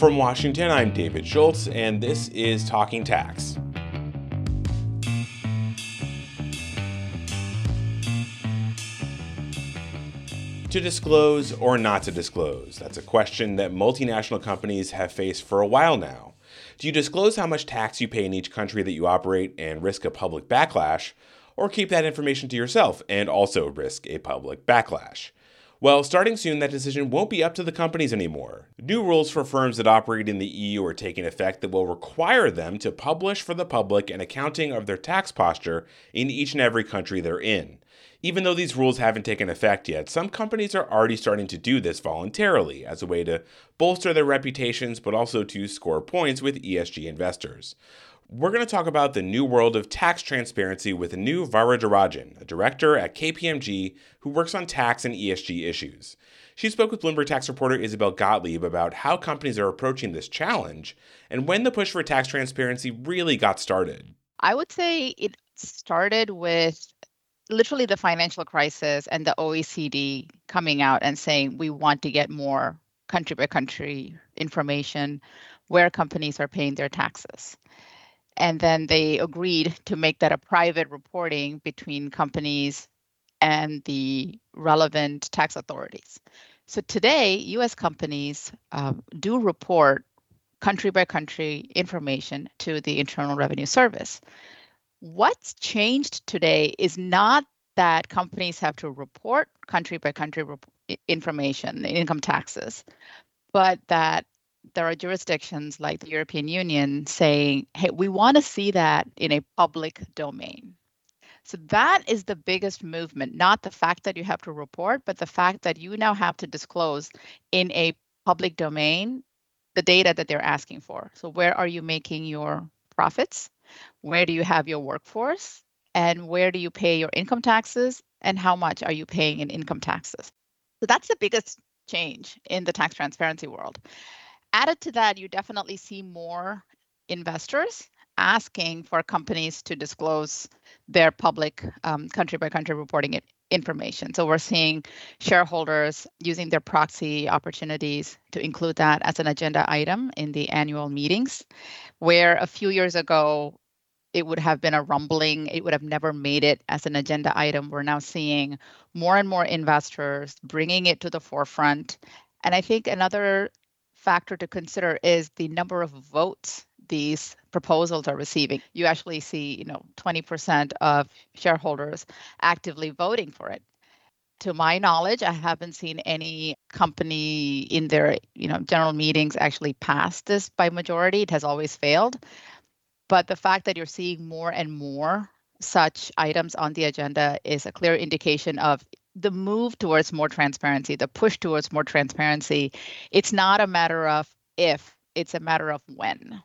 From Washington, I'm David Schultz, and this is Talking Tax. To disclose or not to disclose? That's a question that multinational companies have faced for a while now. Do you disclose how much tax you pay in each country that you operate and risk a public backlash, or keep that information to yourself and also risk a public backlash? Well, starting soon, that decision won't be up to the companies anymore. New rules for firms that operate in the EU are taking effect that will require them to publish for the public an accounting of their tax posture in each and every country they're in. Even though these rules haven't taken effect yet, some companies are already starting to do this voluntarily as a way to bolster their reputations, but also to score points with ESG investors. We're going to talk about the new world of tax transparency with Anu Varadharajan, a director at KPMG who works on tax and ESG issues. She spoke with Bloomberg tax reporter Isabel Gottlieb about how companies are approaching this challenge and when the push for tax transparency really got started. I would say it started with literally the financial crisis and the OECD coming out and saying we want to get more country by country information where companies are paying their taxes. And then they agreed to make that a private reporting between companies and the relevant tax authorities. So today, US companies uh, do report country by country information to the Internal Revenue Service. What's changed today is not that companies have to report country by country rep- information, income taxes, but that there are jurisdictions like the European Union saying, hey, we want to see that in a public domain. So that is the biggest movement, not the fact that you have to report, but the fact that you now have to disclose in a public domain the data that they're asking for. So where are you making your profits? where do you have your workforce and where do you pay your income taxes and how much are you paying in income taxes so that's the biggest change in the tax transparency world added to that you definitely see more investors asking for companies to disclose their public um, country by country reporting information. So we're seeing shareholders using their proxy opportunities to include that as an agenda item in the annual meetings, where a few years ago it would have been a rumbling. It would have never made it as an agenda item. We're now seeing more and more investors bringing it to the forefront. And I think another factor to consider is the number of votes these proposals are receiving. You actually see, you know, 20% of shareholders actively voting for it. To my knowledge, I haven't seen any company in their, you know, general meetings actually pass this by majority. It has always failed. But the fact that you're seeing more and more such items on the agenda is a clear indication of the move towards more transparency, the push towards more transparency. It's not a matter of if, it's a matter of when.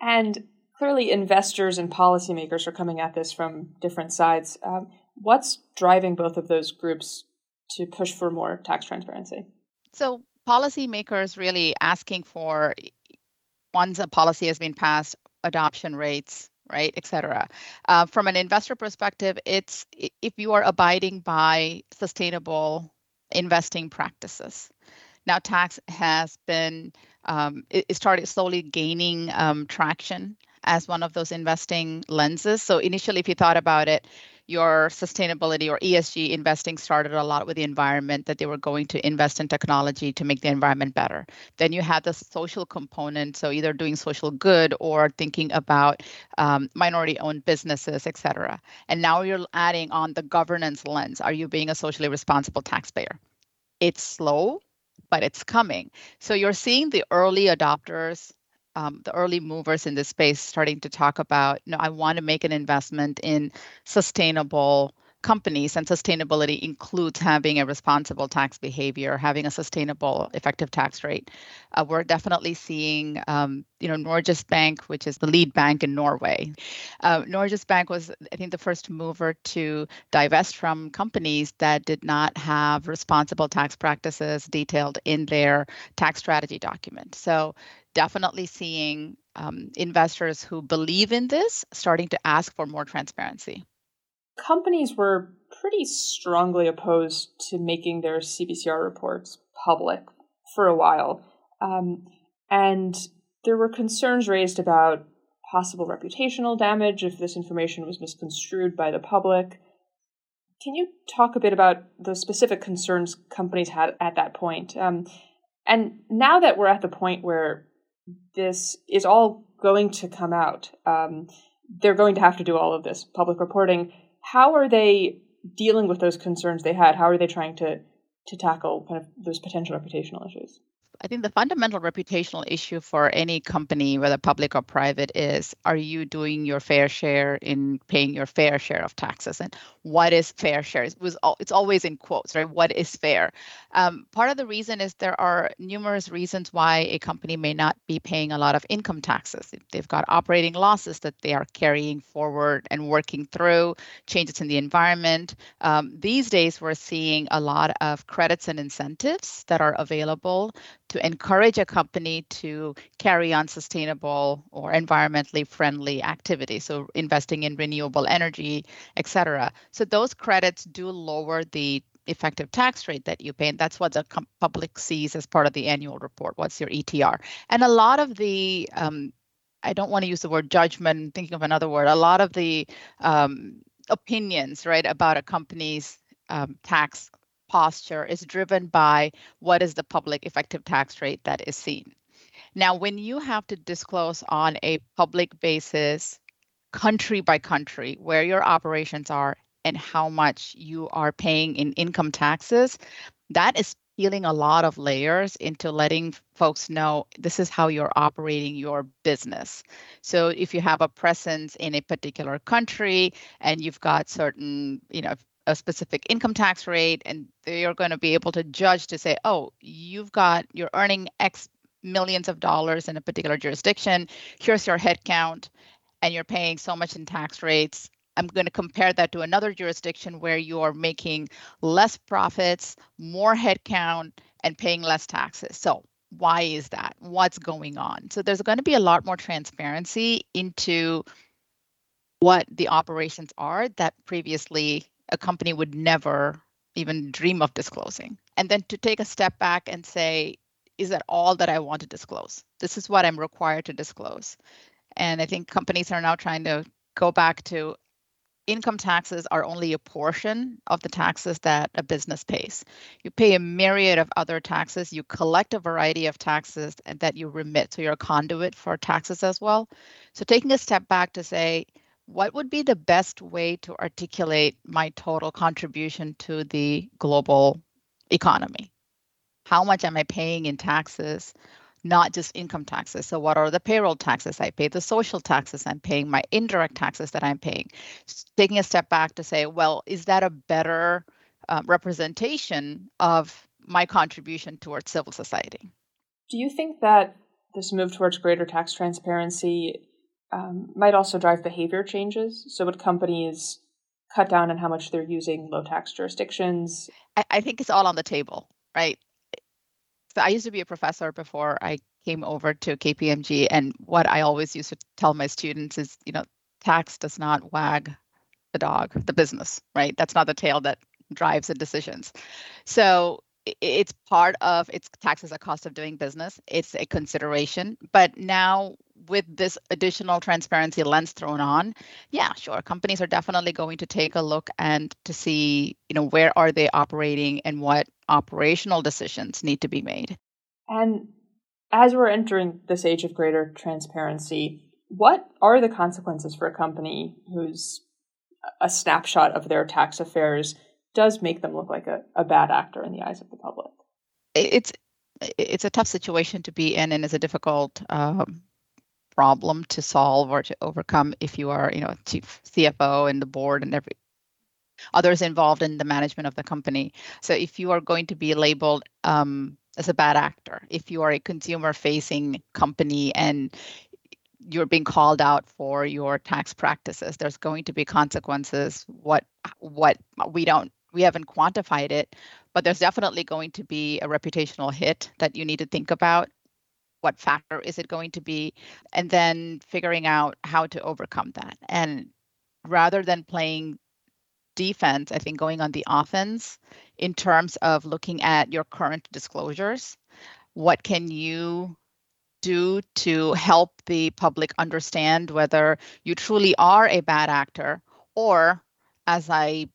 And clearly, investors and policymakers are coming at this from different sides. Um, what's driving both of those groups to push for more tax transparency? So, policymakers really asking for once a policy has been passed, adoption rates, right, et cetera. Uh, from an investor perspective, it's if you are abiding by sustainable investing practices. Now, tax has been um, it, it, started slowly gaining um, traction as one of those investing lenses. So initially, if you thought about it, your sustainability or ESG investing started a lot with the environment that they were going to invest in technology to make the environment better. Then you had the social component, so either doing social good or thinking about um, minority-owned businesses, et cetera. And now you're adding on the governance lens. Are you being a socially responsible taxpayer? It's slow, but it's coming. So you're seeing the early adopters um, the early movers in this space starting to talk about, you know, I want to make an investment in sustainable companies and sustainability includes having a responsible tax behavior having a sustainable effective tax rate. Uh, we're definitely seeing um, you know norges bank which is the lead bank in norway. Uh, norges bank was i think the first mover to divest from companies that did not have responsible tax practices detailed in their tax strategy document. So definitely seeing um, investors who believe in this starting to ask for more transparency. Companies were pretty strongly opposed to making their CBCR reports public for a while. Um, And there were concerns raised about possible reputational damage if this information was misconstrued by the public. Can you talk a bit about the specific concerns companies had at that point? Um, and now that we're at the point where this is all going to come out, um, they're going to have to do all of this public reporting. How are they dealing with those concerns they had? How are they trying to to tackle kind of those potential reputational issues? I think the fundamental reputational issue for any company, whether public or private, is are you doing your fair share in paying your fair share of taxes? And what is fair share? It was it's always in quotes, right? What is fair? Um, part of the reason is there are numerous reasons why a company may not be paying a lot of income taxes. They've got operating losses that they are carrying forward and working through, changes in the environment. Um, these days, we're seeing a lot of credits and incentives that are available to encourage a company to carry on sustainable or environmentally friendly activities so investing in renewable energy et cetera. So those credits do lower the effective tax rate that you pay and that's what the com- public sees as part of the annual report. What's your etr and a lot of the um, i don't want to use the word judgment thinking of another word a lot of the um, opinions right about a company's um, tax posture is driven by what is the public effective tax rate that is seen. Now, when you have to disclose on a public basis, country by country, where your operations are and how much you are paying in income taxes, that is peeling a lot of layers into letting folks know this is how you're operating your business. So if you have a presence in a particular country and you've got certain, you know, a specific income tax rate and they're going to be able to judge to say oh you've got you're earning x millions of dollars in a particular jurisdiction. Here's your head count and you're paying so much in tax rates. I'm going to compare that to another jurisdiction where you are making less profits more head count and paying less taxes. So why is that? What's going on? So there's going to be a lot more transparency into what the operations are that previously a company would never even dream of disclosing. And then to take a step back and say, is that all that I want to disclose? This is what I'm required to disclose. And I think companies are now trying to go back to income taxes are only a portion of the taxes that a business pays. You pay a myriad of other taxes. You collect a variety of taxes that you remit. So you're a conduit for taxes as well. So taking a step back to say, what would be the best way to articulate my total contribution to the global economy? How much am I paying in taxes? Not just income taxes. So, what are the payroll taxes I pay, the social taxes I'm paying, my indirect taxes that I'm paying? Taking a step back to say, well, is that a better uh, representation of my contribution towards civil society? Do you think that this move towards greater tax transparency um, might also drive behavior changes. So, would companies cut down on how much they're using low tax jurisdictions? I, I think it's all on the table, right? So, I used to be a professor before I came over to KPMG, and what I always used to tell my students is, you know, tax does not wag the dog, the business, right? That's not the tail that drives the decisions. So it's part of its tax as a cost of doing business. It's a consideration. But now with this additional transparency lens thrown on, yeah, sure, companies are definitely going to take a look and to see, you know, where are they operating and what operational decisions need to be made. And as we're entering this age of greater transparency, what are the consequences for a company who's a snapshot of their tax affairs does make them look like a, a bad actor in the eyes of the public? It's it's a tough situation to be in and it's a difficult um, problem to solve or to overcome if you are, you know, chief CFO and the board and every others involved in the management of the company. So if you are going to be labeled um, as a bad actor, if you are a consumer-facing company and you're being called out for your tax practices, there's going to be consequences. What what we don't we haven't quantified it, but there's definitely going to be a reputational hit that you need to think about what factor is it going to be and then figuring out how to overcome that. And rather than playing defense i think going on the offense in terms of looking at your current disclosures what can you do to help the public understand whether you truly are a bad actor or as i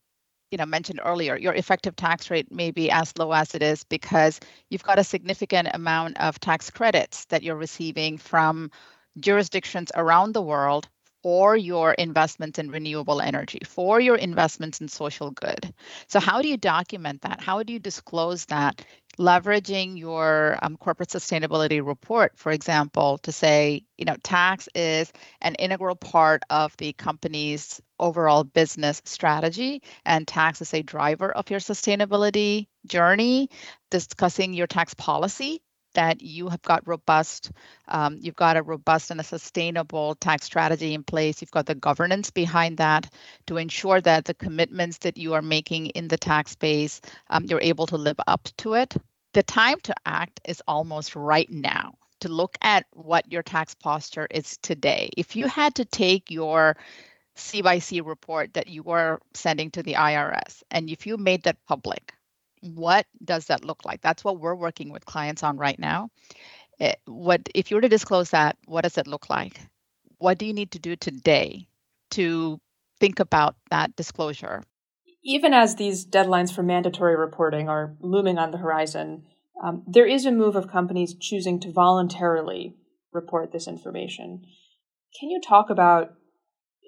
you know mentioned earlier your effective tax rate may be as low as it is because you've got a significant amount of tax credits that you're receiving from jurisdictions around the world for your investments in renewable energy, for your investments in social good. So, how do you document that? How do you disclose that? Leveraging your um, corporate sustainability report, for example, to say, you know, tax is an integral part of the company's overall business strategy, and tax is a driver of your sustainability journey. Discussing your tax policy that you have got robust, um, you've got a robust and a sustainable tax strategy in place. You've got the governance behind that to ensure that the commitments that you are making in the tax space, um, you're able to live up to it. The time to act is almost right now to look at what your tax posture is today. If you had to take your CYC report that you are sending to the IRS and if you made that public, what does that look like? That's what we're working with clients on right now. It, eh, what if you were to disclose that? What does it look like? What do you need to do today to think about that disclosure? Even as these deadlines for mandatory reporting are looming on the horizon, um, there is a move of companies choosing to voluntarily report this information. Can you talk about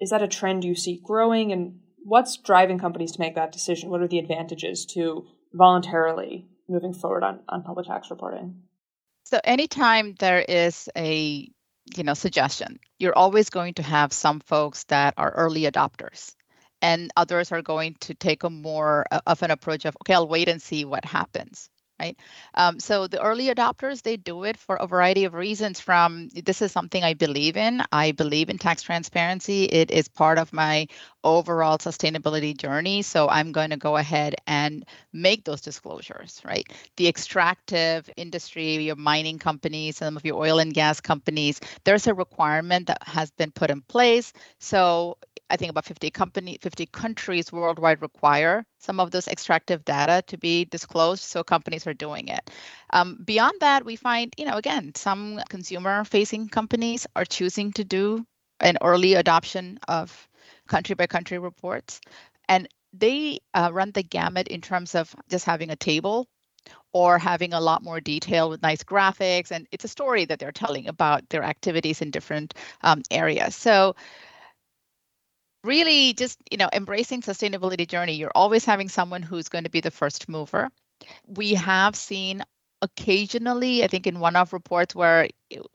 is that a trend you see growing and what's driving companies to make that decision? What are the advantages to voluntarily moving forward on, on public tax reporting? So anytime there is a you know suggestion, you're always going to have some folks that are early adopters and others are going to take a more uh, of an approach of okay i'll wait and see what happens right? Um, so the early adopters, they do it for a variety of reasons from this is something I believe in. I believe in tax transparency. It is part of my overall sustainability journey. So I'm going to go ahead and make those disclosures, right? The extractive industry, your mining companies, some of your oil and gas companies, there's a requirement that has been put in place. So I think about 50 company, 50 countries worldwide require some of those extractive data to be disclosed. So companies are doing it. Um, beyond that, we find, you know, again, some consumer-facing companies are choosing to do an early adoption of country by country reports, and they uh, run the gamut in terms of just having a table or having a lot more detail with nice graphics and it's a story that they're telling about their activities in different um, areas so really just you know embracing sustainability journey. You're always having someone who's going to be the first mover. We have seen occasionally i think in one of reports where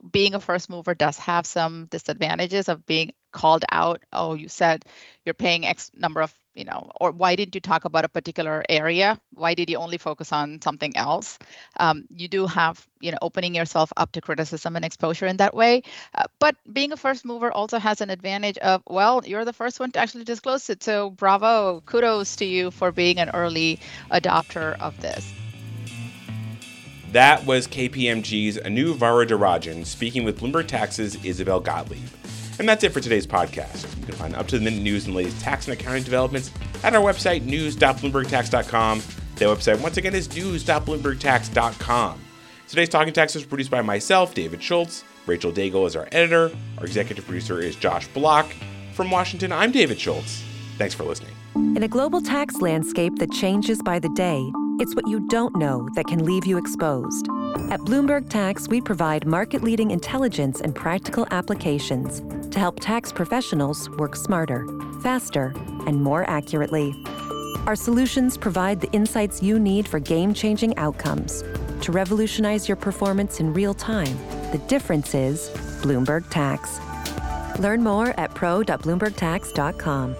being a first mover does have some disadvantages of being called out. Oh you said you're paying x number of you know or why didn't you talk about a particular area? Why did you only focus on something else? Um, you do have you know opening yourself up to criticism and exposure in that way. Uh, but being a first mover also has an advantage of well you're the first one to actually disclose it. So bravo kudos to you for being an early adopter of this. That was KPMG's Anu Varadharajan speaking with Bloomberg Tax's Isabel Gottlieb. And that's it for today's podcast. You can find up to the minute news and latest tax and accounting developments at our website, news.bloombergtax.com. That website, once again, is news.bloombergtax.com. Today's Talking Tax was produced by myself, David Schultz. Rachel Daigle is our editor. Our executive producer is Josh Block. From Washington, I'm David Schultz. Thanks for listening. In a global tax landscape that changes by the day, it's what you don't know that can leave you exposed. At Bloomberg Tax, we provide market leading intelligence and practical applications to help tax professionals work smarter, faster, and more accurately. Our solutions provide the insights you need for game changing outcomes. To revolutionize your performance in real time, the difference is Bloomberg Tax. Learn more at pro.bloombergtax.com.